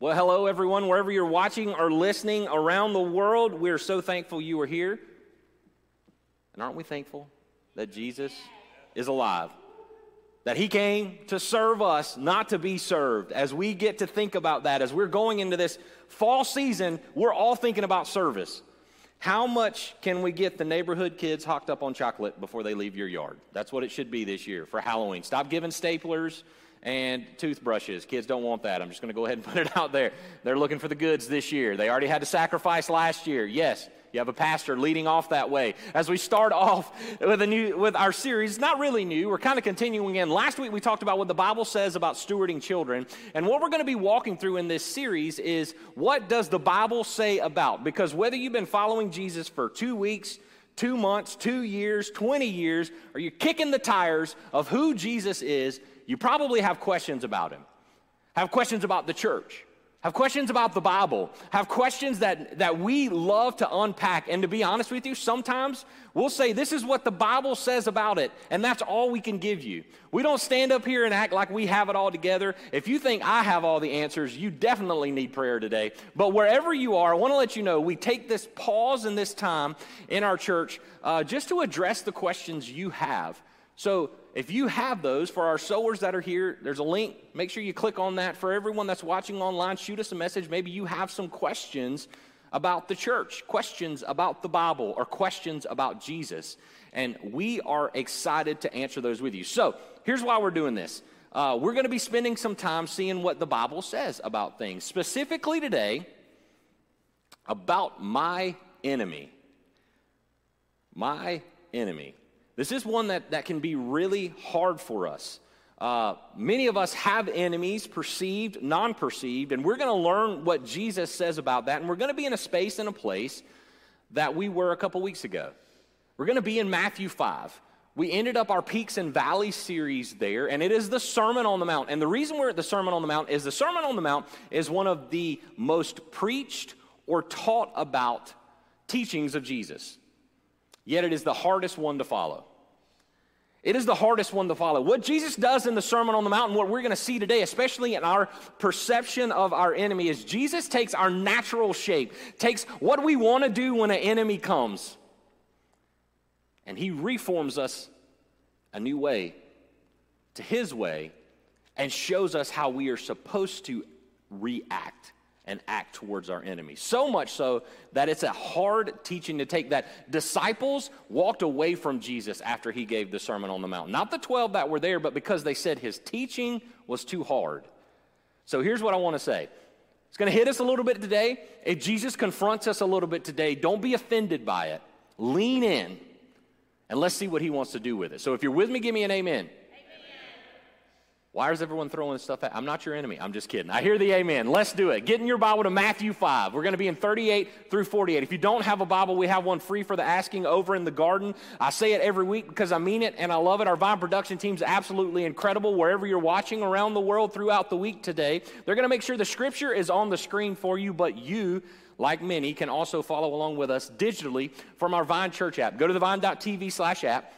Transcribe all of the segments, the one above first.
Well, hello, everyone, wherever you're watching or listening around the world. We're so thankful you are here. And aren't we thankful that Jesus is alive? That he came to serve us, not to be served. As we get to think about that, as we're going into this fall season, we're all thinking about service. How much can we get the neighborhood kids hocked up on chocolate before they leave your yard? That's what it should be this year for Halloween. Stop giving staplers and toothbrushes. Kids don't want that. I'm just going to go ahead and put it out there. They're looking for the goods this year. They already had to sacrifice last year. Yes, you have a pastor leading off that way. As we start off with a new with our series, not really new. We're kind of continuing in. Last week we talked about what the Bible says about stewarding children, and what we're going to be walking through in this series is what does the Bible say about? Because whether you've been following Jesus for 2 weeks, two months, two years, 20 years, or you're kicking the tires of who Jesus is, you probably have questions about him, have questions about the church, have questions about the Bible, have questions that, that we love to unpack. And to be honest with you, sometimes we'll say, This is what the Bible says about it, and that's all we can give you. We don't stand up here and act like we have it all together. If you think I have all the answers, you definitely need prayer today. But wherever you are, I want to let you know we take this pause in this time in our church uh, just to address the questions you have. So, if you have those for our sowers that are here, there's a link. Make sure you click on that. For everyone that's watching online, shoot us a message. Maybe you have some questions about the church, questions about the Bible, or questions about Jesus. And we are excited to answer those with you. So, here's why we're doing this. Uh, we're going to be spending some time seeing what the Bible says about things. Specifically today, about my enemy. My enemy. This is one that, that can be really hard for us. Uh, many of us have enemies, perceived, non perceived, and we're going to learn what Jesus says about that. And we're going to be in a space and a place that we were a couple weeks ago. We're going to be in Matthew 5. We ended up our Peaks and Valleys series there, and it is the Sermon on the Mount. And the reason we're at the Sermon on the Mount is the Sermon on the Mount is one of the most preached or taught about teachings of Jesus. Yet it is the hardest one to follow. It is the hardest one to follow. What Jesus does in the Sermon on the Mount, what we're going to see today, especially in our perception of our enemy, is Jesus takes our natural shape, takes what we want to do when an enemy comes, and he reforms us a new way to his way and shows us how we are supposed to react and act towards our enemies. So much so that it's a hard teaching to take that disciples walked away from Jesus after he gave the Sermon on the Mount. Not the 12 that were there, but because they said his teaching was too hard. So here's what I want to say. It's going to hit us a little bit today. If Jesus confronts us a little bit today, don't be offended by it. Lean in and let's see what he wants to do with it. So if you're with me, give me an amen. Why is everyone throwing stuff at? I'm not your enemy. I'm just kidding. I hear the amen. Let's do it. Get in your Bible to Matthew 5. We're going to be in 38 through 48. If you don't have a Bible, we have one free for the asking over in the garden. I say it every week because I mean it and I love it. Our Vine production team is absolutely incredible. Wherever you're watching around the world throughout the week today, they're going to make sure the scripture is on the screen for you, but you like many, can also follow along with us digitally from our Vine Church app. Go to the vine.tv slash app.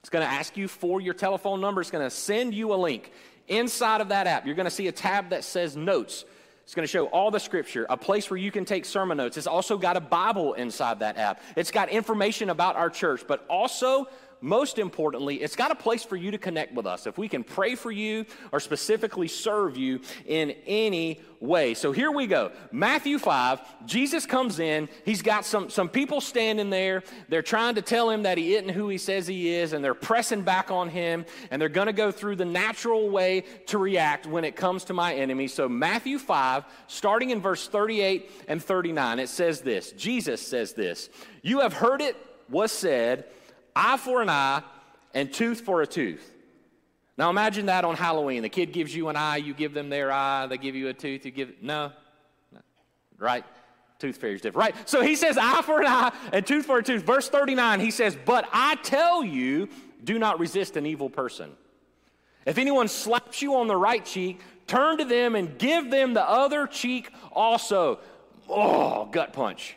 It's going to ask you for your telephone number. It's going to send you a link. Inside of that app, you're going to see a tab that says Notes. It's going to show all the scripture, a place where you can take sermon notes. It's also got a Bible inside that app. It's got information about our church, but also most importantly, it's got a place for you to connect with us. If we can pray for you or specifically serve you in any way. So here we go. Matthew 5, Jesus comes in. He's got some, some people standing there. They're trying to tell him that he isn't who he says he is, and they're pressing back on him, and they're going to go through the natural way to react when it comes to my enemy. So, Matthew 5, starting in verse 38 and 39, it says this Jesus says this You have heard it was said, eye for an eye and tooth for a tooth. Now imagine that on Halloween. The kid gives you an eye, you give them their eye, they give you a tooth, you give no. no. Right? Tooth fairy is different. Right? So he says eye for an eye and tooth for a tooth. Verse 39, he says, But I tell you, do not resist an evil person. If anyone slaps you on the right cheek, turn to them and give them the other cheek also. Oh, gut punch.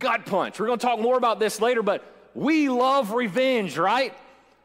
Gut punch. We're going to talk more about this later, but we love revenge, right?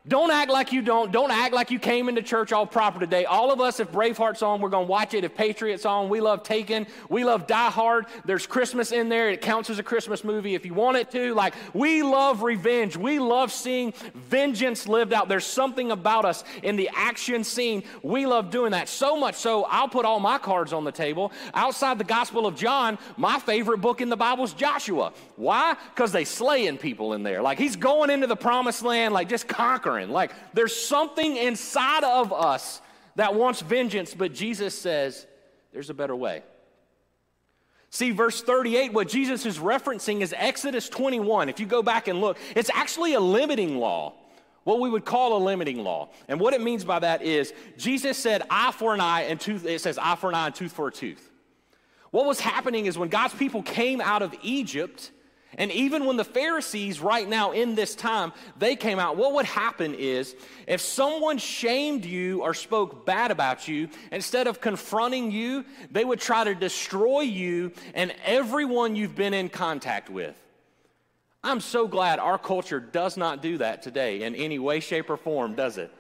Don't act like you don't. Don't act like you came into church all proper today. All of us, if Braveheart's on, we're going to watch it. If Patriot's on, we love Taken. We love Die Hard. There's Christmas in there. It counts as a Christmas movie if you want it to. Like, we love revenge. We love seeing vengeance lived out. There's something about us in the action scene. We love doing that. So much so, I'll put all my cards on the table. Outside the Gospel of John, my favorite book in the Bible is Joshua. Why? Because they slaying people in there. Like, he's going into the promised land, like just conquering like there's something inside of us that wants vengeance, but Jesus says there's a better way. See, verse 38, what Jesus is referencing is Exodus 21. If you go back and look, it's actually a limiting law, what we would call a limiting law. And what it means by that is Jesus said eye for an eye and tooth, it says eye for an eye and tooth for a tooth. What was happening is when God's people came out of Egypt, and even when the Pharisees, right now in this time, they came out, what would happen is if someone shamed you or spoke bad about you, instead of confronting you, they would try to destroy you and everyone you've been in contact with. I'm so glad our culture does not do that today in any way, shape, or form, does it?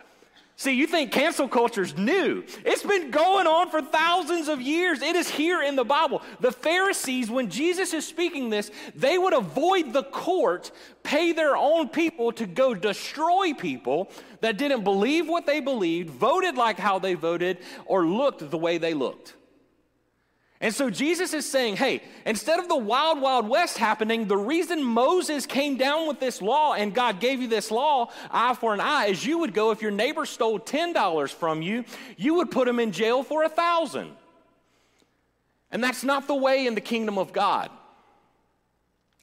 See, you think cancel culture is new. It's been going on for thousands of years. It is here in the Bible. The Pharisees, when Jesus is speaking this, they would avoid the court, pay their own people to go destroy people that didn't believe what they believed, voted like how they voted, or looked the way they looked. And so Jesus is saying, hey, instead of the wild, wild west happening, the reason Moses came down with this law and God gave you this law, eye for an eye, is you would go, if your neighbor stole $10 from you, you would put him in jail for a thousand. And that's not the way in the kingdom of God.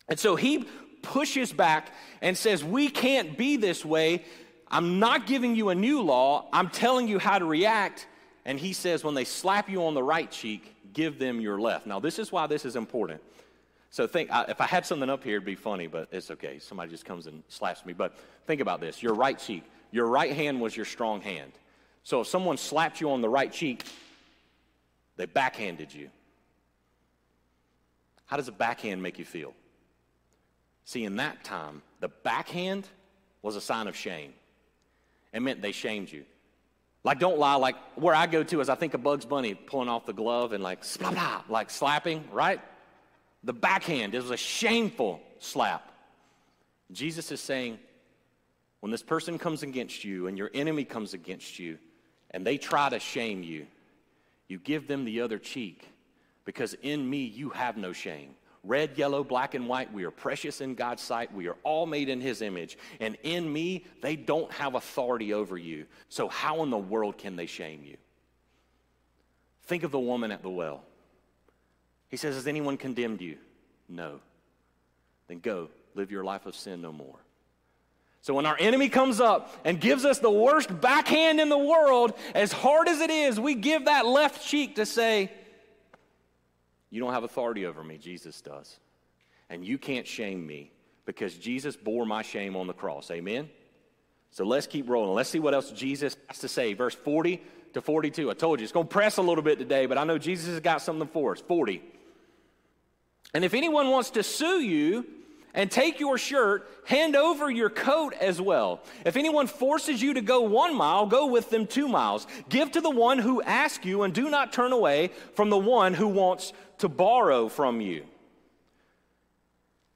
And so he pushes back and says, we can't be this way. I'm not giving you a new law, I'm telling you how to react. And he says, when they slap you on the right cheek, give them your left. Now, this is why this is important. So think, if I had something up here, it'd be funny, but it's okay. Somebody just comes and slaps me. But think about this your right cheek, your right hand was your strong hand. So if someone slapped you on the right cheek, they backhanded you. How does a backhand make you feel? See, in that time, the backhand was a sign of shame. It meant they shamed you. Like, don't lie. Like, where I go to is I think of Bugs Bunny pulling off the glove and like, blah, blah, like slapping, right? The backhand, it was a shameful slap. Jesus is saying, when this person comes against you and your enemy comes against you and they try to shame you, you give them the other cheek because in me you have no shame red, yellow, black, and white. We are precious in God's sight. We are all made in His image. And in me, they don't have authority over you. So, how in the world can they shame you? Think of the woman at the well. He says, Has anyone condemned you? No. Then go, live your life of sin no more. So when our enemy comes up and gives us the worst backhand in the world, as hard as it is, we give that left cheek to say, you don't have authority over me, Jesus does. And you can't shame me because Jesus bore my shame on the cross. Amen? So let's keep rolling. Let's see what else Jesus has to say. Verse 40 to 42. I told you it's going to press a little bit today, but I know Jesus has got something for us. 40. And if anyone wants to sue you, and take your shirt, hand over your coat as well. If anyone forces you to go one mile, go with them two miles. Give to the one who asks you, and do not turn away from the one who wants to borrow from you.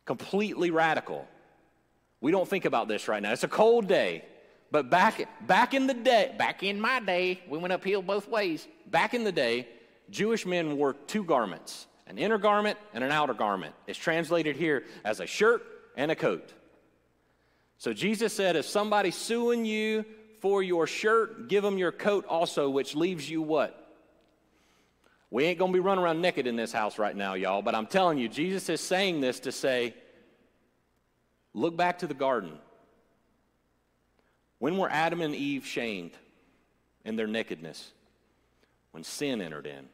Completely radical. We don't think about this right now. It's a cold day. But back, back in the day, back in my day, we went uphill both ways. Back in the day, Jewish men wore two garments an inner garment and an outer garment. It's translated here as a shirt and a coat. So Jesus said, if somebody's suing you for your shirt, give them your coat also, which leaves you what? We ain't going to be running around naked in this house right now, y'all, but I'm telling you, Jesus is saying this to say, look back to the garden. When were Adam and Eve shamed in their nakedness? When sin entered in.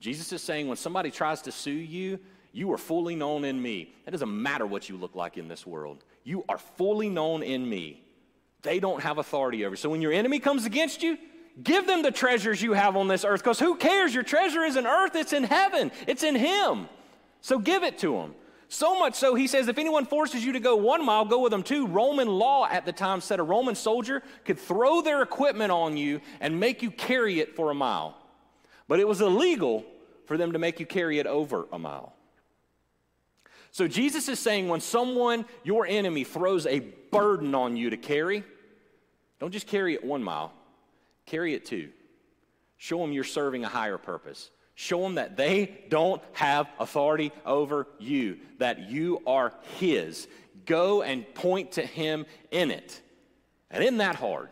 Jesus is saying when somebody tries to sue you, you are fully known in me. It doesn't matter what you look like in this world. You are fully known in me. They don't have authority over. You. So when your enemy comes against you, give them the treasures you have on this earth because who cares? Your treasure isn't earth, it's in heaven, it's in Him. So give it to them. So much so, he says, if anyone forces you to go one mile, go with them two. Roman law at the time said a Roman soldier could throw their equipment on you and make you carry it for a mile. But it was illegal for them to make you carry it over a mile. So Jesus is saying when someone, your enemy, throws a burden on you to carry, don't just carry it one mile, carry it two. Show them you're serving a higher purpose. Show them that they don't have authority over you, that you are His. Go and point to Him in it. And isn't that hard?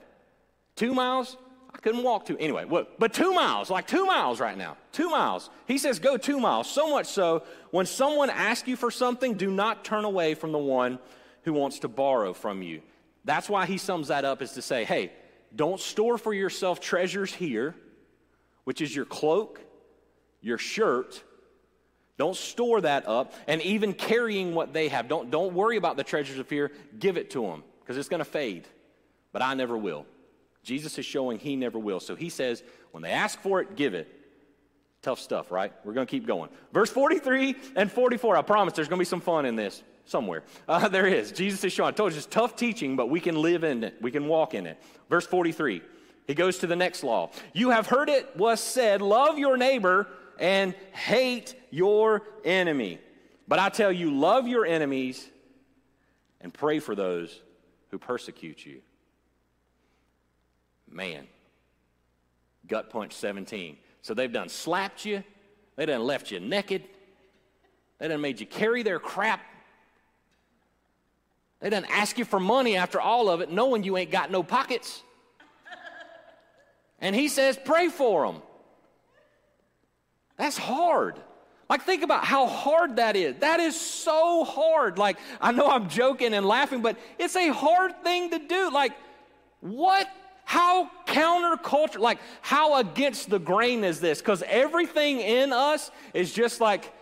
Two miles? I couldn't walk to Anyway, what, but two miles, like two miles right now. Two miles. He says, go two miles. So much so, when someone asks you for something, do not turn away from the one who wants to borrow from you. That's why he sums that up is to say, hey, don't store for yourself treasures here, which is your cloak your shirt. Don't store that up. And even carrying what they have. Don't, don't worry about the treasures of fear. Give it to them because it's going to fade. But I never will. Jesus is showing he never will. So he says, when they ask for it, give it. Tough stuff, right? We're going to keep going. Verse 43 and 44. I promise there's going to be some fun in this somewhere. Uh, there is. Jesus is showing. I told you it's tough teaching, but we can live in it. We can walk in it. Verse 43. He goes to the next law. You have heard it was said, love your neighbor and hate your enemy. But I tell you, love your enemies and pray for those who persecute you. Man, gut punch 17. So they've done slapped you, they done left you naked, they done made you carry their crap. They done ask you for money after all of it, knowing you ain't got no pockets. And he says, pray for them. That's hard. Like, think about how hard that is. That is so hard. Like, I know I'm joking and laughing, but it's a hard thing to do. Like, what? How counterculture, like, how against the grain is this? Because everything in us is just like,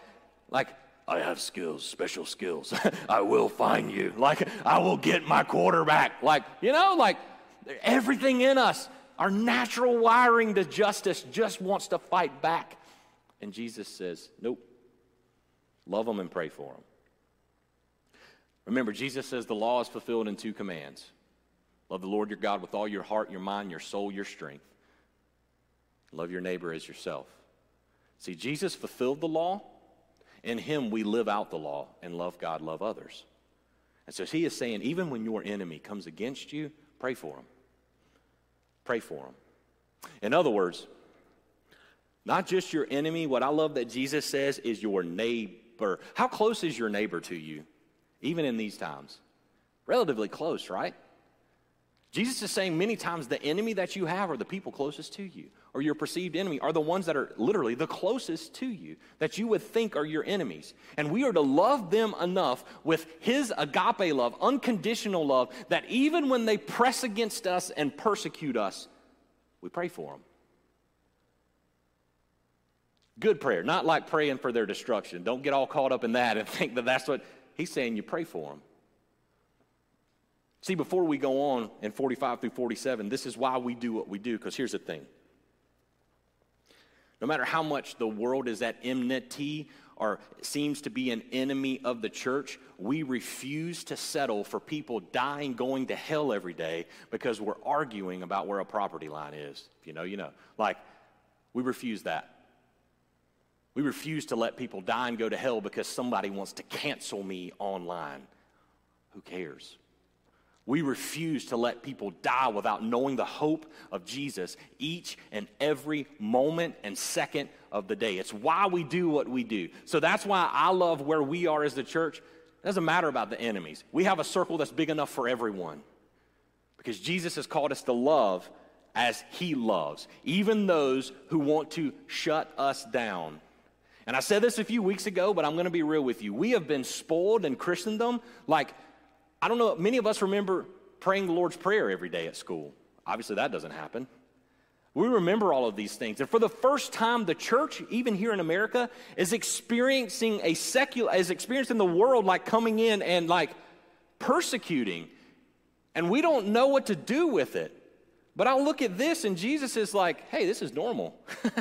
like, I have skills, special skills. I will find you. Like, I will get my quarterback. Like, you know, like, everything in us, our natural wiring to justice just wants to fight back. And Jesus says, Nope. Love them and pray for them. Remember, Jesus says the law is fulfilled in two commands love the Lord your God with all your heart, your mind, your soul, your strength. Love your neighbor as yourself. See, Jesus fulfilled the law. In him, we live out the law and love God, love others. And so he is saying, even when your enemy comes against you, pray for him. Pray for him. In other words, not just your enemy. What I love that Jesus says is your neighbor. How close is your neighbor to you, even in these times? Relatively close, right? Jesus is saying many times the enemy that you have are the people closest to you, or your perceived enemy are the ones that are literally the closest to you, that you would think are your enemies. And we are to love them enough with His agape love, unconditional love, that even when they press against us and persecute us, we pray for them. Good prayer, not like praying for their destruction. Don't get all caught up in that and think that that's what he's saying. You pray for them. See, before we go on in 45 through 47, this is why we do what we do, because here's the thing. No matter how much the world is at enmity or seems to be an enemy of the church, we refuse to settle for people dying, going to hell every day because we're arguing about where a property line is. If you know, you know. Like, we refuse that. We refuse to let people die and go to hell because somebody wants to cancel me online. Who cares? We refuse to let people die without knowing the hope of Jesus each and every moment and second of the day. It's why we do what we do. So that's why I love where we are as the church. It doesn't matter about the enemies. We have a circle that's big enough for everyone because Jesus has called us to love as he loves, even those who want to shut us down. And I said this a few weeks ago, but I'm going to be real with you. We have been spoiled in Christendom. Like, I don't know, many of us remember praying the Lord's Prayer every day at school. Obviously, that doesn't happen. We remember all of these things. And for the first time, the church, even here in America, is experiencing a secular, is experiencing the world like coming in and like persecuting. And we don't know what to do with it. But I'll look at this, and Jesus is like, hey, this is normal.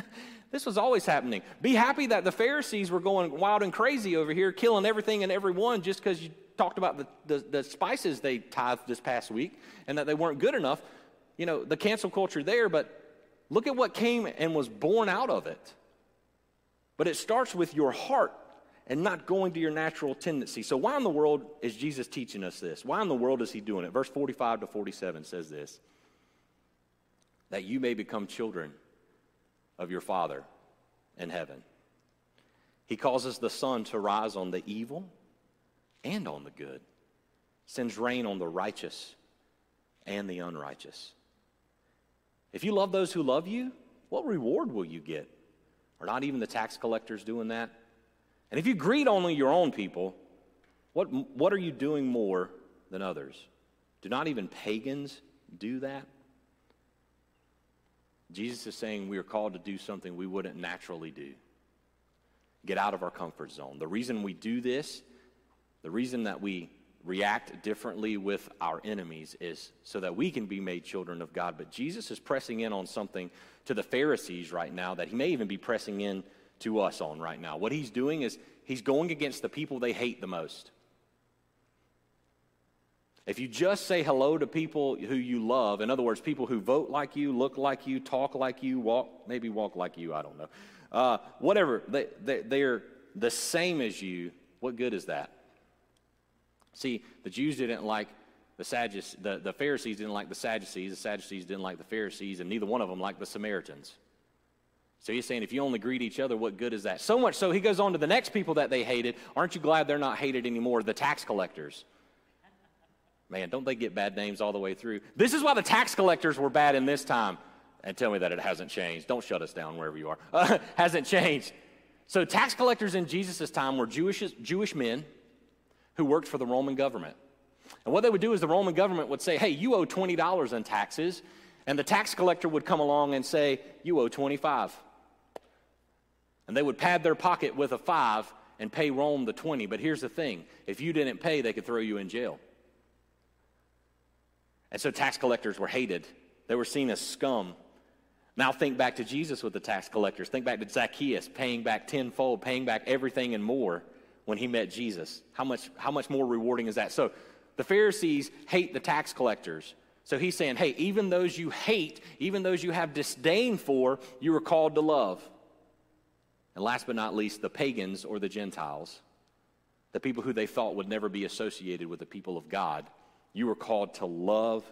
This was always happening. Be happy that the Pharisees were going wild and crazy over here, killing everything and everyone just because you talked about the, the, the, spices they tithed this past week and that they weren't good enough. You know, the cancel culture there, but look at what came and was born out of it. But it starts with your heart and not going to your natural tendency. So, why in the world is Jesus teaching us this? Why in the world is he doing it? Verse 45 to 47 says this that you may become children of your Father in heaven. He causes the sun to rise on the evil and on the good, sends rain on the righteous and the unrighteous. If you love those who love you, what reward will you get? Are not even the tax collectors doing that? And if you greet only your own people, what, what are you doing more than others? Do not even pagans do that? Jesus is saying we are called to do something we wouldn't naturally do. Get out of our comfort zone. The reason we do this, the reason that we react differently with our enemies is so that we can be made children of God. But Jesus is pressing in on something to the Pharisees right now that he may even be pressing in to us on right now. What he's doing is he's going against the people they hate the most. If you just say hello to people who you love, in other words, people who vote like you, look like you, talk like you, walk, maybe walk like you, I don't know. Uh, whatever, they, they, they're the same as you, what good is that? See, the Jews didn't like the Sadducees, the, the Pharisees didn't like the Sadducees, the Sadducees didn't like the Pharisees, and neither one of them liked the Samaritans. So he's saying, if you only greet each other, what good is that? So much so, he goes on to the next people that they hated. Aren't you glad they're not hated anymore? The tax collectors. Man, don't they get bad names all the way through? This is why the tax collectors were bad in this time. And tell me that it hasn't changed. Don't shut us down wherever you are. Uh, hasn't changed. So, tax collectors in Jesus' time were Jewish, Jewish men who worked for the Roman government. And what they would do is the Roman government would say, hey, you owe $20 in taxes. And the tax collector would come along and say, you owe 25. And they would pad their pocket with a five and pay Rome the 20. But here's the thing if you didn't pay, they could throw you in jail. And so tax collectors were hated, they were seen as scum. Now think back to Jesus with the tax collectors. Think back to Zacchaeus paying back tenfold, paying back everything and more when he met Jesus. How much, how much more rewarding is that? So the Pharisees hate the tax collectors. So he's saying, hey, even those you hate, even those you have disdain for, you are called to love. And last but not least, the pagans or the Gentiles, the people who they thought would never be associated with the people of God, you are called to love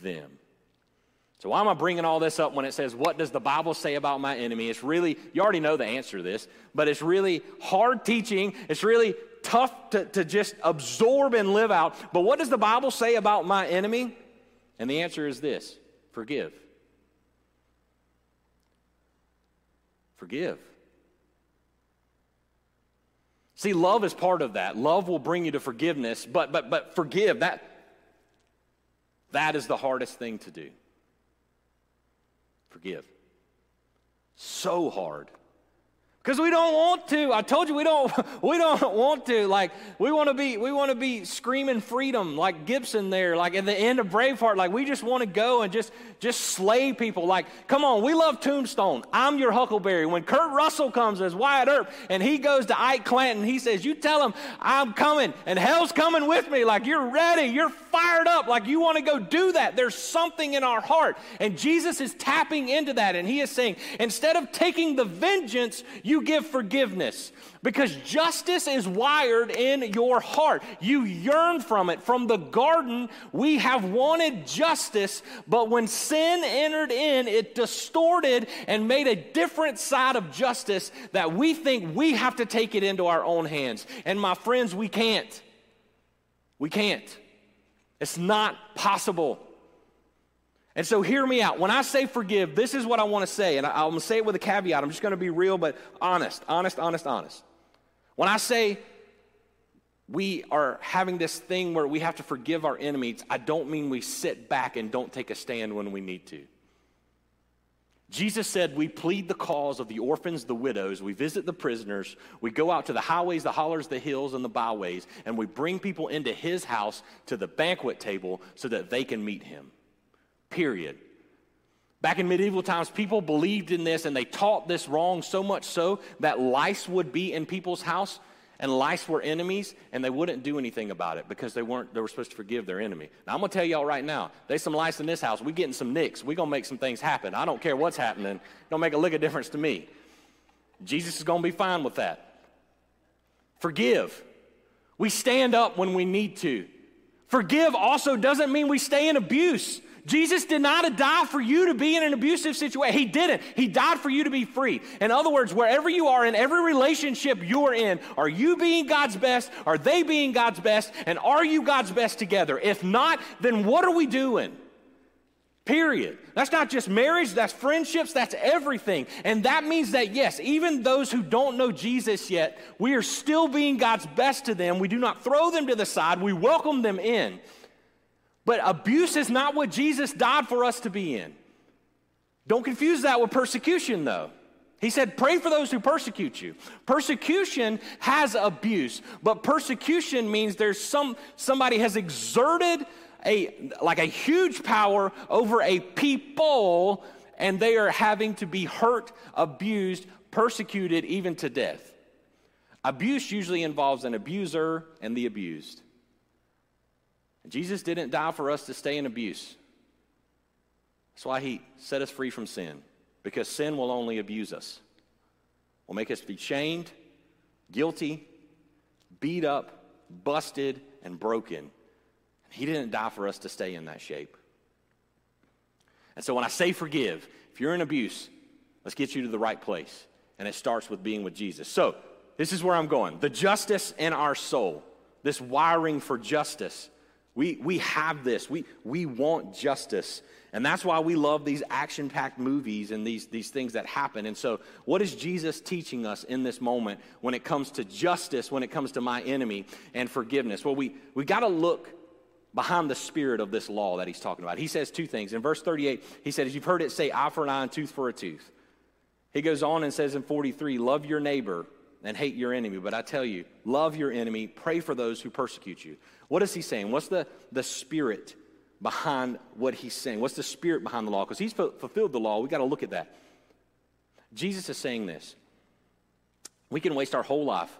them. So, why am I bringing all this up when it says, What does the Bible say about my enemy? It's really, you already know the answer to this, but it's really hard teaching. It's really tough to, to just absorb and live out. But what does the Bible say about my enemy? And the answer is this forgive. Forgive. See, love is part of that. Love will bring you to forgiveness, but but but forgive. That that is the hardest thing to do. Forgive. So hard. Because we don't want to. I told you we don't we don't want to. Like we want to be we want to be screaming freedom like Gibson there, like at the end of Braveheart. Like we just want to go and just just slay people. Like, come on, we love Tombstone. I'm your Huckleberry. When Kurt Russell comes as Wyatt Earp and he goes to Ike Clanton, he says, You tell him I'm coming and hell's coming with me. Like you're ready, you're fired up, like you want to go do that. There's something in our heart. And Jesus is tapping into that and he is saying, instead of taking the vengeance, you give forgiveness. Because justice is wired in your heart. You yearn from it. From the garden, we have wanted justice, but when sin entered in, it distorted and made a different side of justice that we think we have to take it into our own hands. And my friends, we can't. We can't. It's not possible. And so, hear me out. When I say forgive, this is what I want to say. And I'm going to say it with a caveat. I'm just going to be real, but honest, honest, honest, honest. When I say we are having this thing where we have to forgive our enemies, I don't mean we sit back and don't take a stand when we need to. Jesus said, We plead the cause of the orphans, the widows, we visit the prisoners, we go out to the highways, the hollers, the hills, and the byways, and we bring people into his house to the banquet table so that they can meet him. Period. Back in medieval times, people believed in this and they taught this wrong so much so that lice would be in people's house and lice were enemies and they wouldn't do anything about it because they weren't they were supposed to forgive their enemy. Now I'm gonna tell y'all right now, there's some lice in this house. We getting some nicks. we gonna make some things happen. I don't care what's happening. Don't make a lick of difference to me. Jesus is gonna be fine with that. Forgive. We stand up when we need to. Forgive also doesn't mean we stay in abuse. Jesus did not die for you to be in an abusive situation. He didn't. He died for you to be free. In other words, wherever you are in every relationship you're in, are you being God's best? Are they being God's best? And are you God's best together? If not, then what are we doing? Period. That's not just marriage, that's friendships, that's everything. And that means that, yes, even those who don't know Jesus yet, we are still being God's best to them. We do not throw them to the side, we welcome them in. But abuse is not what Jesus died for us to be in. Don't confuse that with persecution, though. He said, Pray for those who persecute you. Persecution has abuse, but persecution means there's some somebody has exerted a like a huge power over a people, and they are having to be hurt, abused, persecuted, even to death. Abuse usually involves an abuser and the abused. Jesus didn't die for us to stay in abuse. That's why he set us free from sin, because sin will only abuse us, will make us be chained, guilty, beat up, busted, and broken. He didn't die for us to stay in that shape. And so when I say forgive, if you're in abuse, let's get you to the right place. And it starts with being with Jesus. So, this is where I'm going. The justice in our soul, this wiring for justice we, we have this. We, we want justice. And that's why we love these action packed movies and these, these things that happen. And so, what is Jesus teaching us in this moment when it comes to justice, when it comes to my enemy and forgiveness? Well, we, we got to look behind the spirit of this law that he's talking about. He says two things. In verse 38, he said, As you've heard it say, eye for an eye and tooth for a tooth. He goes on and says in 43, Love your neighbor and hate your enemy. But I tell you, love your enemy, pray for those who persecute you. What is he saying? What's the, the spirit behind what he's saying? What's the spirit behind the law? Because he's fulfilled the law. we got to look at that. Jesus is saying this. We can waste our whole life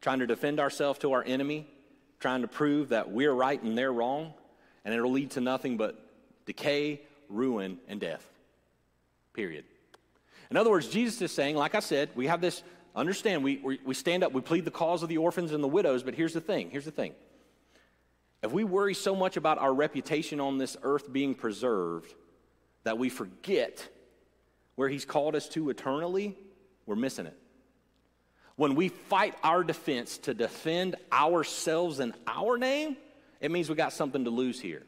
trying to defend ourselves to our enemy, trying to prove that we're right and they're wrong, and it'll lead to nothing but decay, ruin, and death. Period. In other words, Jesus is saying, like I said, we have this Understand, we, we, stand up, we plead the cause of the orphans and the widows, but here's the thing here's the thing. If we worry so much about our reputation on this earth being preserved that we forget where He's called us to eternally, we're missing it. When we fight our defense to defend ourselves and our name, it means we got something to lose here.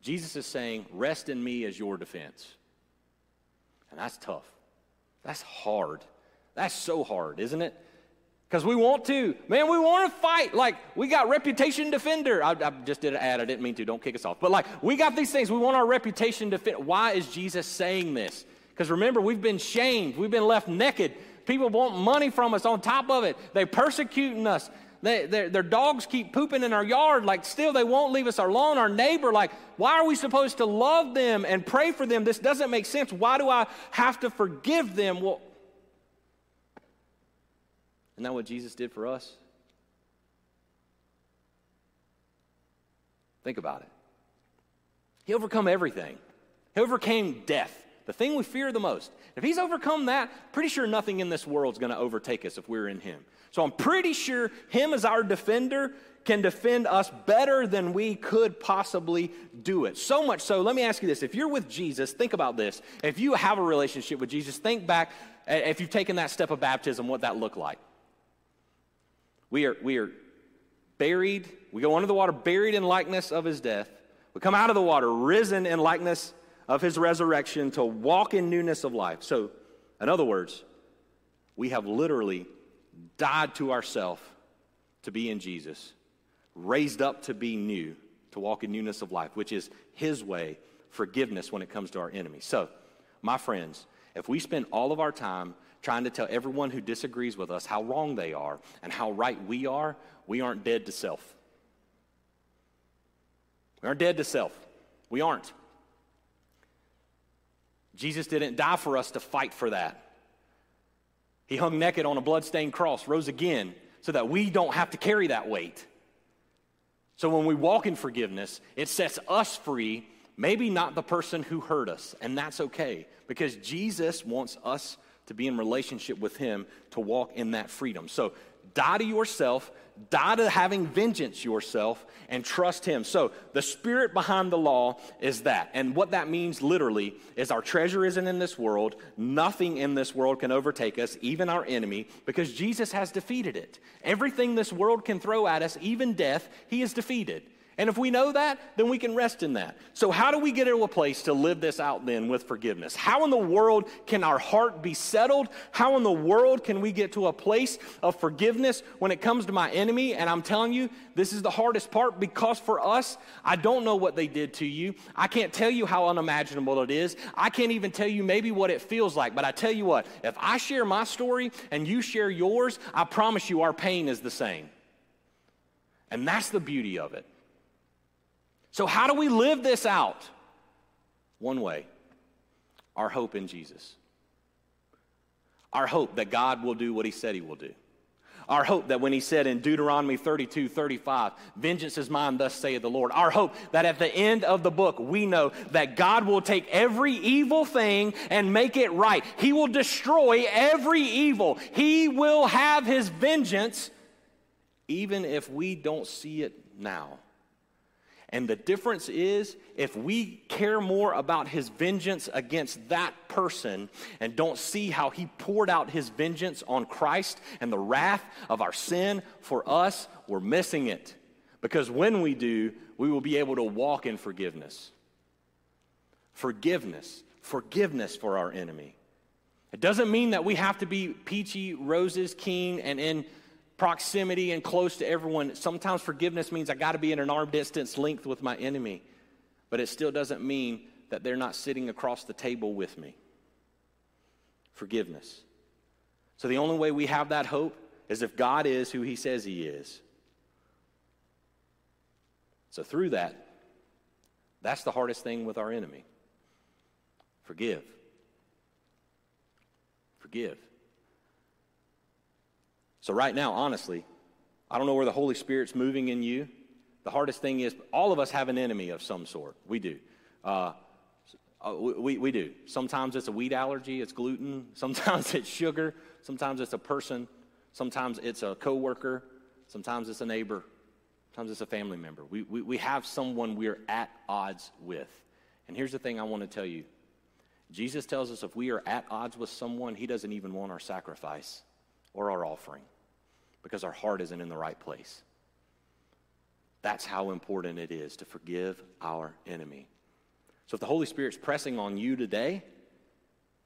Jesus is saying, Rest in me as your defense. And that's tough. That's hard. That's so hard, isn't it? Because we want to. Man, we want to fight. Like, we got reputation defender. I, I, just did an ad. I didn't mean to. Don't kick us off. But, like, we got these things. We want our reputation defend. Why is Jesus saying this? Because remember, we've been shamed. We've been left naked. People want money from us on top of it. They're persecuting us. They, their dogs keep pooping in our yard. Like, still, they won't leave us alone. Our neighbor, like, why are we supposed to love them and pray for them? This doesn't make sense. Why do I have to forgive them? Well, isn't that what Jesus did for us? Think about it. He overcome everything. He overcame death, the thing we fear the most. If he's overcome that, pretty sure nothing in this world is going to overtake us if we're in him. So I'm pretty sure him as our defender can defend us better than we could possibly do it. So much so, let me ask you this. If you're with Jesus, think about this. If you have a relationship with Jesus, think back if you've taken that step of baptism, what that looked like. We are, we are buried, we go under the water, buried in likeness of his death. We come out of the water, risen in likeness of his resurrection to walk in newness of life. So, in other words, we have literally died to ourselves to be in Jesus, raised up to be new, to walk in newness of life, which is his way, forgiveness when it comes to our enemies. So, my friends, if we spend all of our time trying to tell everyone who disagrees with us how wrong they are and how right we are, we aren't dead to self. We aren't dead to self. We aren't. Jesus didn't die for us to fight for that. He hung naked on a bloodstained cross, rose again, so that we don't have to carry that weight. So when we walk in forgiveness, it sets us free, maybe not the person who hurt us, and that's okay because Jesus wants us to be in relationship with Him to walk in that freedom. So die to yourself, die to having vengeance yourself, and trust Him. So the spirit behind the law is that. And what that means literally is our treasure isn't in this world. Nothing in this world can overtake us, even our enemy, because Jesus has defeated it. Everything this world can throw at us, even death, He has defeated. And if we know that, then we can rest in that. So, how do we get to a place to live this out then with forgiveness? How in the world can our heart be settled? How in the world can we get to a place of forgiveness when it comes to my enemy? And I'm telling you, this is the hardest part because for us, I don't know what they did to you. I can't tell you how unimaginable it is. I can't even tell you maybe what it feels like. But I tell you what, if I share my story and you share yours, I promise you our pain is the same. And that's the beauty of it. So, how do we live this out? One way our hope in Jesus. Our hope that God will do what He said He will do. Our hope that when He said in Deuteronomy 32 35, vengeance is mine, thus saith the Lord. Our hope that at the end of the book, we know that God will take every evil thing and make it right. He will destroy every evil. He will have His vengeance, even if we don't see it now. And the difference is if we care more about his vengeance against that person and don't see how he poured out his vengeance on Christ and the wrath of our sin for us, we're missing it. Because when we do, we will be able to walk in forgiveness. Forgiveness, forgiveness for our enemy. It doesn't mean that we have to be peachy, roses, keen, and in proximity and close to everyone. Sometimes forgiveness means I got to be in an arm distance length with my enemy, but it still doesn't mean that they're not sitting across the table with me. Forgiveness. So the only way we have that hope is if God is who he says he is. So through that, that's the hardest thing with our enemy. Forgive. Forgive. So, right now, honestly, I don't know where the Holy Spirit's moving in you. The hardest thing is, all of us have an enemy of some sort. We do. Uh, uh we, we do. Sometimes it's a wheat allergy, it's gluten. Sometimes it's sugar. Sometimes it's a person. Sometimes it's a coworker. Sometimes it's a neighbor. Sometimes it's a family member. We, we, we have someone we're at odds with. And here's the thing I want to tell you Jesus tells us if we are at odds with someone, he doesn't even want our sacrifice or our offering because our heart isn't in the right place. That's how important it is to forgive our enemy. So if the Holy Spirit's pressing on you today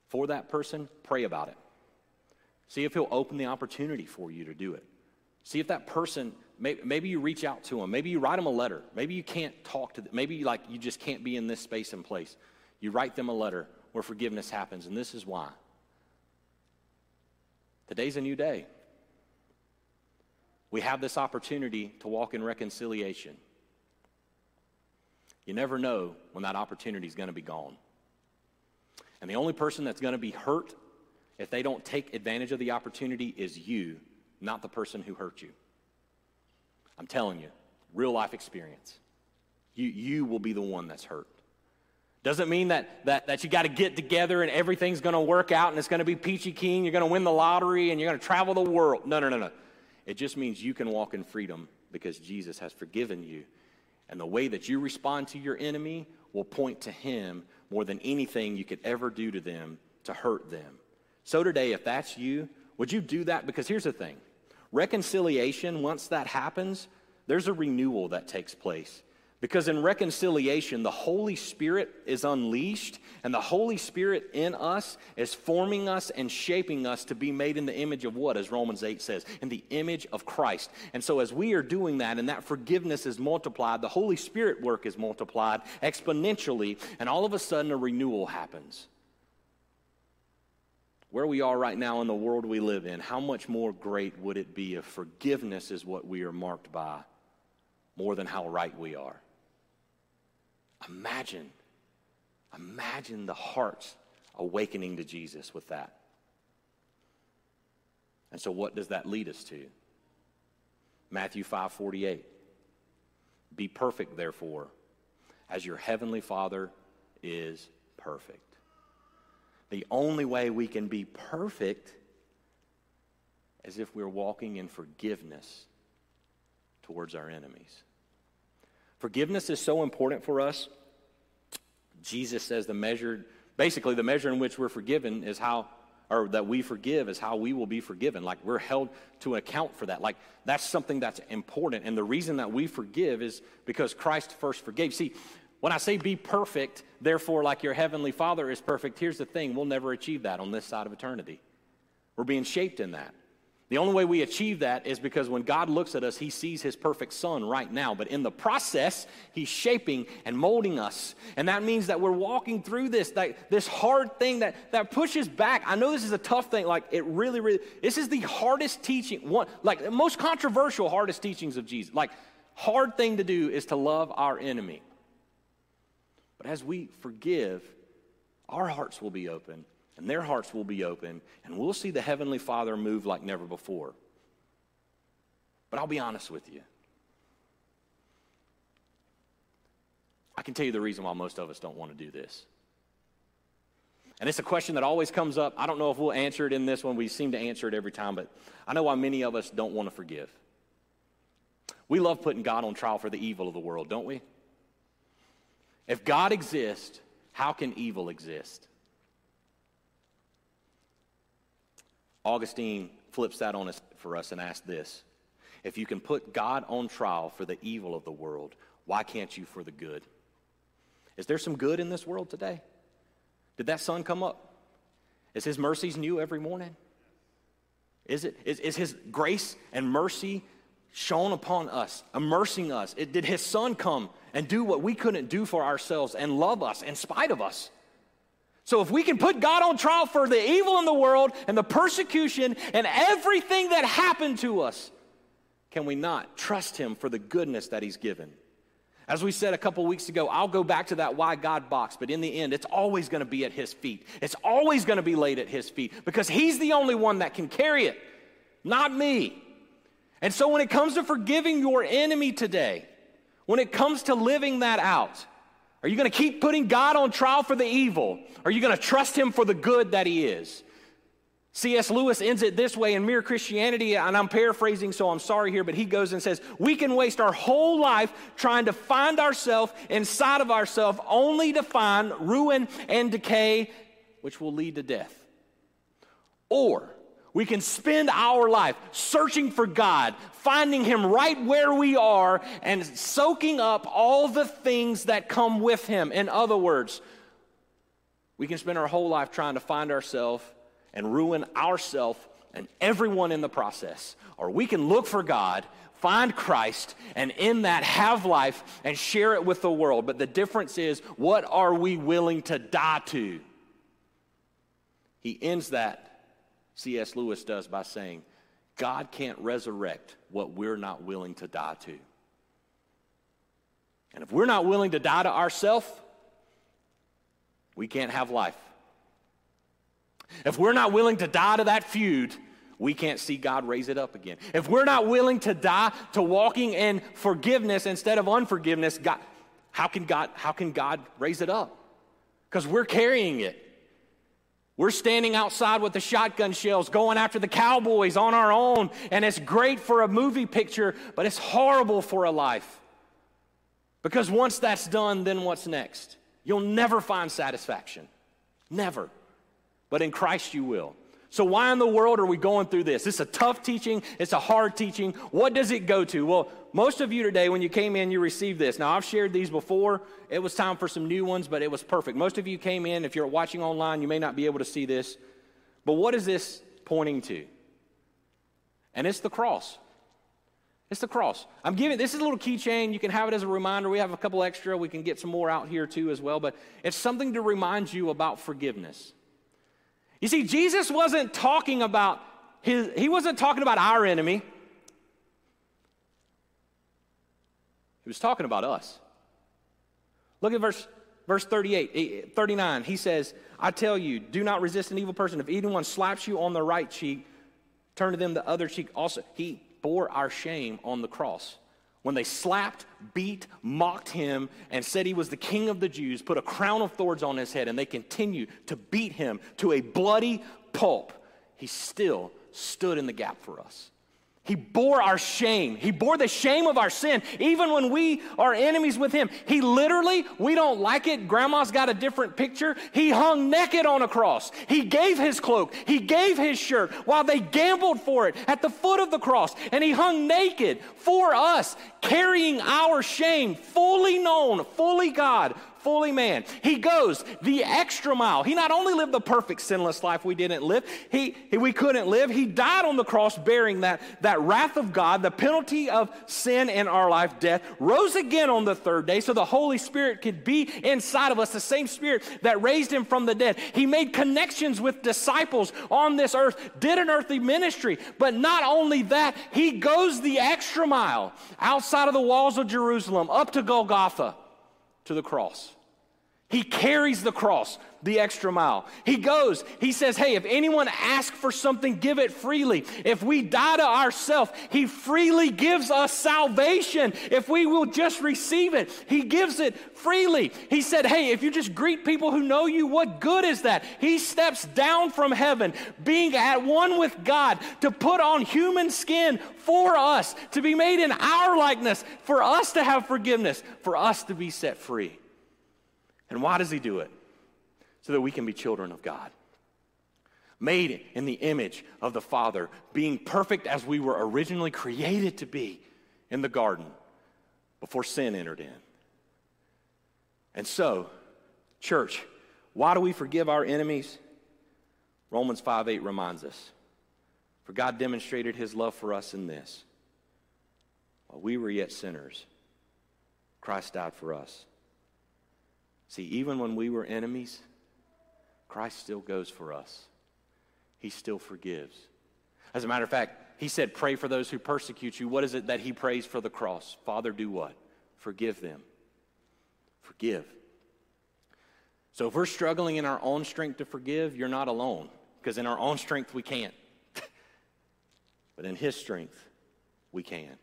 for that person, pray about it. See if He'll open the opportunity for you to do it. See if that person, maybe you reach out to them, maybe you write them a letter, maybe you can't talk to them, maybe like you just can't be in this space and place. You write them a letter where forgiveness happens, and this is why. Today's a new day. We have this opportunity to walk in reconciliation. You never know when that opportunity is going to be gone. And the only person that's going to be hurt if they don't take advantage of the opportunity is you, not the person who hurt you. I'm telling you, real life experience. You, you will be the one that's hurt. Doesn't mean that, that, that you got to get together and everything's going to work out and it's going to be peachy keen, you're going to win the lottery and you're going to travel the world. No, no, no, no. It just means you can walk in freedom because Jesus has forgiven you. And the way that you respond to your enemy will point to him more than anything you could ever do to them to hurt them. So today, if that's you, would you do that? Because here's the thing reconciliation, once that happens, there's a renewal that takes place. Because in reconciliation, the Holy Spirit is unleashed, and the Holy Spirit in us is forming us and shaping us to be made in the image of what, as Romans 8 says, in the image of Christ. And so, as we are doing that and that forgiveness is multiplied, the Holy Spirit work is multiplied exponentially, and all of a sudden a renewal happens. Where we are right now in the world we live in, how much more great would it be if forgiveness is what we are marked by more than how right we are? Imagine, imagine the hearts awakening to Jesus with that. And so, what does that lead us to? Matthew 5 48. Be perfect, therefore, as your heavenly Father is perfect. The only way we can be perfect is if we're walking in forgiveness towards our enemies. Forgiveness is so important for us. Jesus says the measure, basically, the measure in which we're forgiven is how, or that we forgive is how we will be forgiven. Like we're held to account for that. Like that's something that's important. And the reason that we forgive is because Christ first forgave. See, when I say be perfect, therefore, like your heavenly Father is perfect, here's the thing we'll never achieve that on this side of eternity. We're being shaped in that. The only way we achieve that is because when God looks at us, He sees His perfect Son right now. But in the process, He's shaping and molding us. And that means that we're walking through this, this hard thing that, that pushes back. I know this is a tough thing. Like, it really, really, this is the hardest teaching, one, like, the most controversial, hardest teachings of Jesus. Like, hard thing to do is to love our enemy. But as we forgive, our hearts will be open and their hearts will be open, and we'll see the Heavenly Father move like never before. But I'll be honest with you. I can tell you the reason why most of us don't want to do this. And it's a question that always comes up. I don't know if we'll answer it in this one. We seem to answer it every time, but I know why many of us don't want to forgive. We love putting God on trial for the evil of the world, don't we? If God exists, how can evil exist? Augustine flips that on us for us and asks this If you can put God on trial for the evil of the world, why can't you for the good? Is there some good in this world today? Did that sun come up? Is his mercies new every morning? Is it is, is his grace and mercy shown upon us, immersing us? It, did his son come and do what we couldn't do for ourselves and love us in spite of us? So, if we can put God on trial for the evil in the world and the persecution and everything that happened to us, can we not trust Him for the goodness that He's given? As we said a couple weeks ago, I'll go back to that why God box, but in the end, it's always going to be at His feet. It's always going to be laid at His feet because He's the only one that can carry it, not me. And so, when it comes to forgiving your enemy today, when it comes to living that out, are you going to keep putting God on trial for the evil? Are you going to trust Him for the good that He is? C.S. Lewis ends it this way in Mere Christianity, and I'm paraphrasing, so I'm sorry here, but he goes and says, We can waste our whole life trying to find ourselves inside of ourselves, only to find ruin and decay, which will lead to death. Or we can spend our life searching for God, finding Him right where we are, and soaking up all the things that come with Him. In other words, we can spend our whole life trying to find ourselves and ruin ourselves and everyone in the process. Or we can look for God, find Christ, and in that have life and share it with the world. But the difference is, what are we willing to die to? He ends that C.S. Lewis does by saying, God can't resurrect what we're not willing to die to. And if we're not willing to die to ourselves, we can't have life. If we're not willing to die to that feud, we can't see God raise it up again. If we're not willing to die to walking in forgiveness instead of unforgiveness, God, how can God, how can God raise it up? Because we're carrying it. We're standing outside with the shotgun shells going after the cowboys on our own, and it's great for a movie picture, but it's horrible for a life. Because once that's done, then what's next? You'll never find satisfaction. Never. But in Christ, you will. So, why in the world are we going through this? It's a tough teaching, it's a hard teaching. What does it go to? Well, most of you today, when you came in, you received this. Now, I've shared these before. It was time for some new ones, but it was perfect. Most of you came in. If you're watching online, you may not be able to see this. But what is this pointing to? And it's the cross. It's the cross. I'm giving this is a little keychain. You can have it as a reminder. We have a couple extra. We can get some more out here too as well. But it's something to remind you about forgiveness. You see, Jesus wasn't talking about his, he wasn't talking about our enemy. He was talking about us. Look at verse verse 38, eh, eh, 39, he says, I tell you, do not resist an evil person. If anyone slaps you on the right cheek, turn to them the other cheek also. He bore our shame on the cross. When they slapped, beat, mocked him, and said he was the king of the Jews, put a crown of thorns on his head, and they continued to beat him to a bloody pulp, he still stood in the gap for us. He bore our shame. He bore the shame of our sin, even when we are enemies with Him. He literally, we don't like it. Grandma's got a different picture. He hung naked on a cross. He gave His cloak, He gave His shirt while they gambled for it at the foot of the cross. And He hung naked for us, carrying our shame, fully known, fully God, fully man. He goes the extra mile. He not only lived the perfect sinless life we didn't live, he, he, we couldn't live, he died on the cross bearing that, that wrath of God, the penalty of sin in our life, death, rose again on the third day so the Holy Spirit could be inside of us, the same Spirit that raised him from the dead. He made connections with disciples on this earth, did an earthly ministry, but not only that, he goes the extra mile outside of the walls of Jerusalem up to Golgotha to the cross. He carries the cross the extra mile. He goes, he says, Hey, if anyone asks for something, give it freely. If we die to ourselves, he freely gives us salvation. If we will just receive it, he gives it freely. He said, Hey, if you just greet people who know you, what good is that? He steps down from heaven, being at one with God, to put on human skin for us, to be made in our likeness, for us to have forgiveness, for us to be set free. And why does he do it? So that we can be children of God. Made in the image of the Father, being perfect as we were originally created to be in the garden before sin entered in. And so, church, why do we forgive our enemies? Romans 5 8 reminds us. For God demonstrated his love for us in this. While we were yet sinners, Christ died for us. See, even when we were enemies, Christ still goes for us. He still forgives. As a matter of fact, he said, Pray for those who persecute you. What is it that he prays for the cross? Father, do what? Forgive them. Forgive. So if we're struggling in our own strength to forgive, you're not alone, because in our own strength we can't. but in his strength, we can.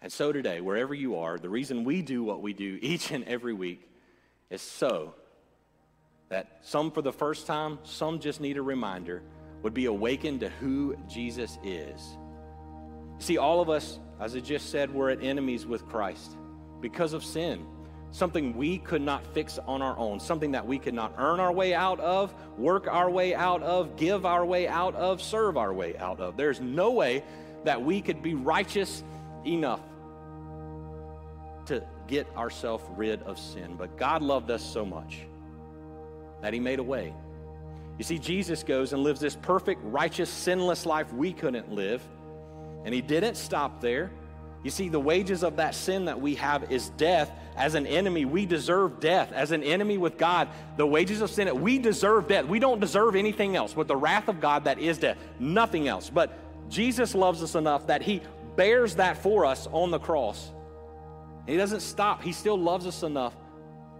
And so today, wherever you are, the reason we do what we do each and every week is so that some for the first time, some just need a reminder, would be awakened to who Jesus is. See, all of us, as I just said, we're at enemies with Christ because of sin. Something we could not fix on our own, something that we could not earn our way out of, work our way out of, give our way out of, serve our way out of. There's no way that we could be righteous enough to get ourselves rid of sin. But God loved us so much that He made a way. You see, Jesus goes and lives this perfect, righteous, sinless life we couldn't live. And He didn't stop there. You see, the wages of that sin that we have is death. As an enemy, we deserve death. As an enemy with God, the wages of sin, we deserve death. We don't deserve anything else. With the wrath of God, that is death, nothing else. But Jesus loves us enough that He bears that for us on the cross. He doesn't stop. He still loves us enough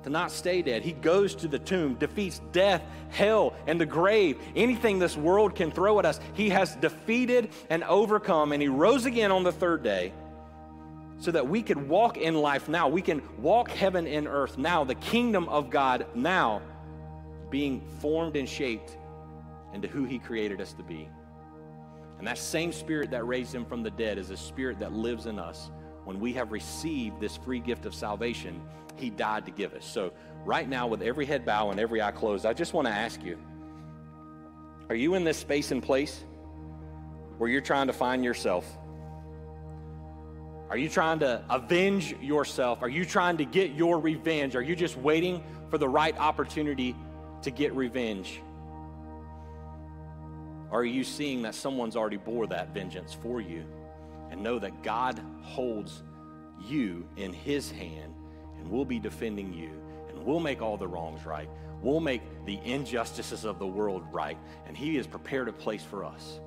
to not stay dead. He goes to the tomb, defeats death, hell, and the grave. Anything this world can throw at us, he has defeated and overcome, and he rose again on the third day so that we could walk in life now. We can walk heaven and earth now, the kingdom of God now, being formed and shaped into who he created us to be. And that same spirit that raised him from the dead is a spirit that lives in us when we have received this free gift of salvation, He died to give us. So, right now, with every head bow and every eye closed, I just want to ask you are you in this space and place where you're trying to find yourself? Are you trying to avenge yourself? Are you trying to get your revenge? Are you just waiting for the right opportunity to get revenge? Are you seeing that someone's already bore that vengeance for you? And know that God holds you in His hand and will be defending you and will make all the wrongs right. We'll make the injustices of the world right, and He has prepared a place for us.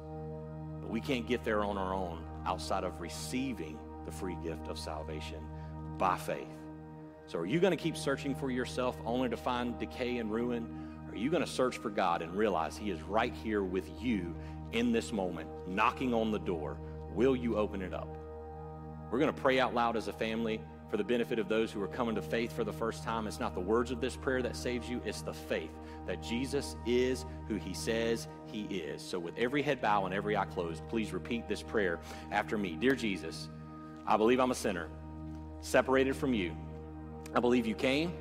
But we can't get there on our own outside of receiving the free gift of salvation by faith. So, are you going to keep searching for yourself only to find decay and ruin? Are you going to search for God and realize He is right here with you in this moment, knocking on the door? Will you open it up? We're going to pray out loud as a family for the benefit of those who are coming to faith for the first time. It's not the words of this prayer that saves you, it's the faith that Jesus is who he says he is. So, with every head bow and every eye closed, please repeat this prayer after me. Dear Jesus, I believe I'm a sinner, separated from you. I believe you came,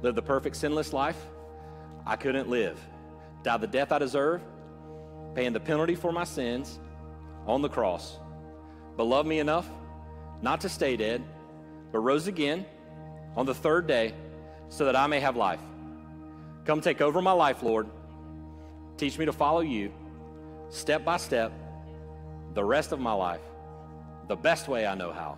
lived the perfect sinless life I couldn't live, died the death I deserve, paying the penalty for my sins on the cross, but loved me enough not to stay dead, but rose again on the third day so that I may have life. Come take over my life, Lord. Teach me to follow you step by step the rest of my life the best way I know how.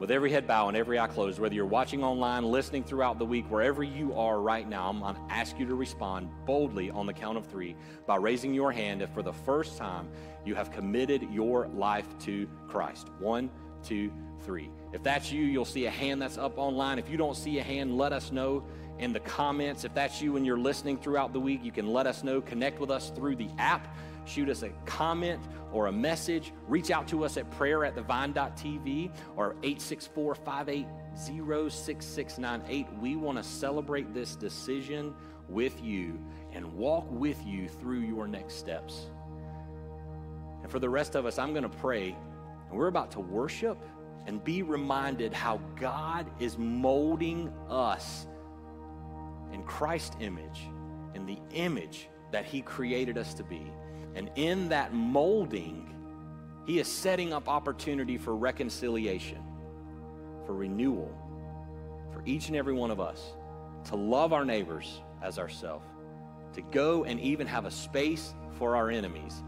With every head bow and every eye closed, whether you're watching online, listening throughout the week, wherever you are right now, I'm going to ask you to respond boldly on the count of three by raising your hand if for the first time you have committed your life to Christ. One, two, three. If that's you, you'll see a hand that's up online. If you don't see a hand, let us know in the comments. If that's you and you're listening throughout the week, you can let us know. Connect with us through the app. Shoot us a comment or a message. Reach out to us at prayer at thevine.tv or 864 580 6698. We want to celebrate this decision with you and walk with you through your next steps. And for the rest of us, I'm going to pray, and we're about to worship and be reminded how God is molding us in Christ's image, in the image that He created us to be. And in that molding, He is setting up opportunity for reconciliation, for renewal, for each and every one of us to love our neighbors as ourselves, to go and even have a space for our enemies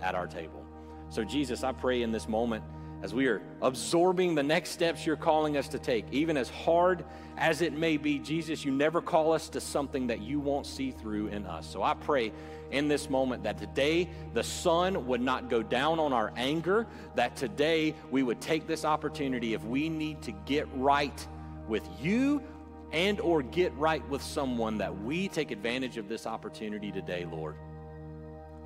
at our table. So, Jesus, I pray in this moment as we are absorbing the next steps you're calling us to take, even as hard as it may be, Jesus, you never call us to something that you won't see through in us. So I pray in this moment that today the sun would not go down on our anger, that today we would take this opportunity if we need to get right with you and or get right with someone that we take advantage of this opportunity today, Lord.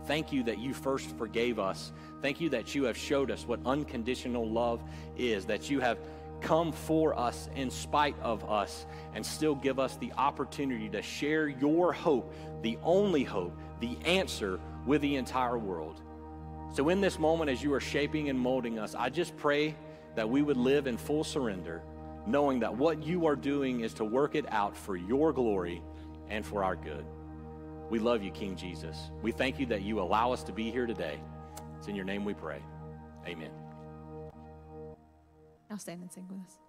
Thank you that you first forgave us. Thank you that you have showed us what unconditional love is, that you have come for us in spite of us and still give us the opportunity to share your hope, the only hope, the answer with the entire world. So, in this moment, as you are shaping and molding us, I just pray that we would live in full surrender, knowing that what you are doing is to work it out for your glory and for our good. We love you, King Jesus. We thank you that you allow us to be here today. It's in your name we pray. Amen. Now stand and sing with us.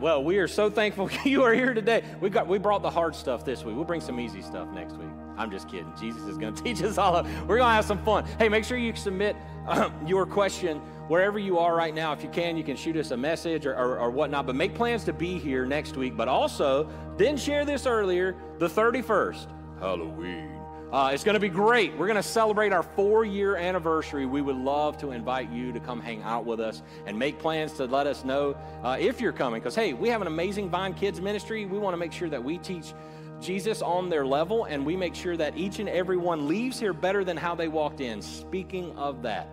Well, we are so thankful you are here today. We got we brought the hard stuff this week. We'll bring some easy stuff next week. I'm just kidding. Jesus is going to teach us all. Of, We're going to have some fun. Hey, make sure you submit your question wherever you are right now. If you can, you can shoot us a message or, or, or whatnot. But make plans to be here next week. But also, didn't share this earlier, the 31st, Halloween. Uh, it's going to be great. We're going to celebrate our four year anniversary. We would love to invite you to come hang out with us and make plans to let us know uh, if you're coming. Because, hey, we have an amazing Vine Kids ministry. We want to make sure that we teach Jesus on their level and we make sure that each and every one leaves here better than how they walked in. Speaking of that,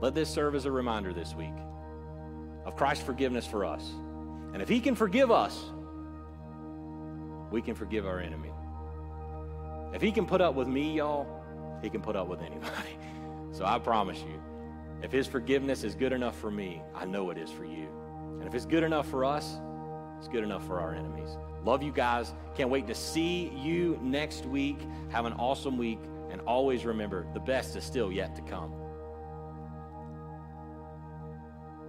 let this serve as a reminder this week of Christ's forgiveness for us. And if He can forgive us, we can forgive our enemy. If he can put up with me, y'all, he can put up with anybody. So I promise you, if his forgiveness is good enough for me, I know it is for you. And if it's good enough for us, it's good enough for our enemies. Love you guys. Can't wait to see you next week. Have an awesome week. And always remember the best is still yet to come.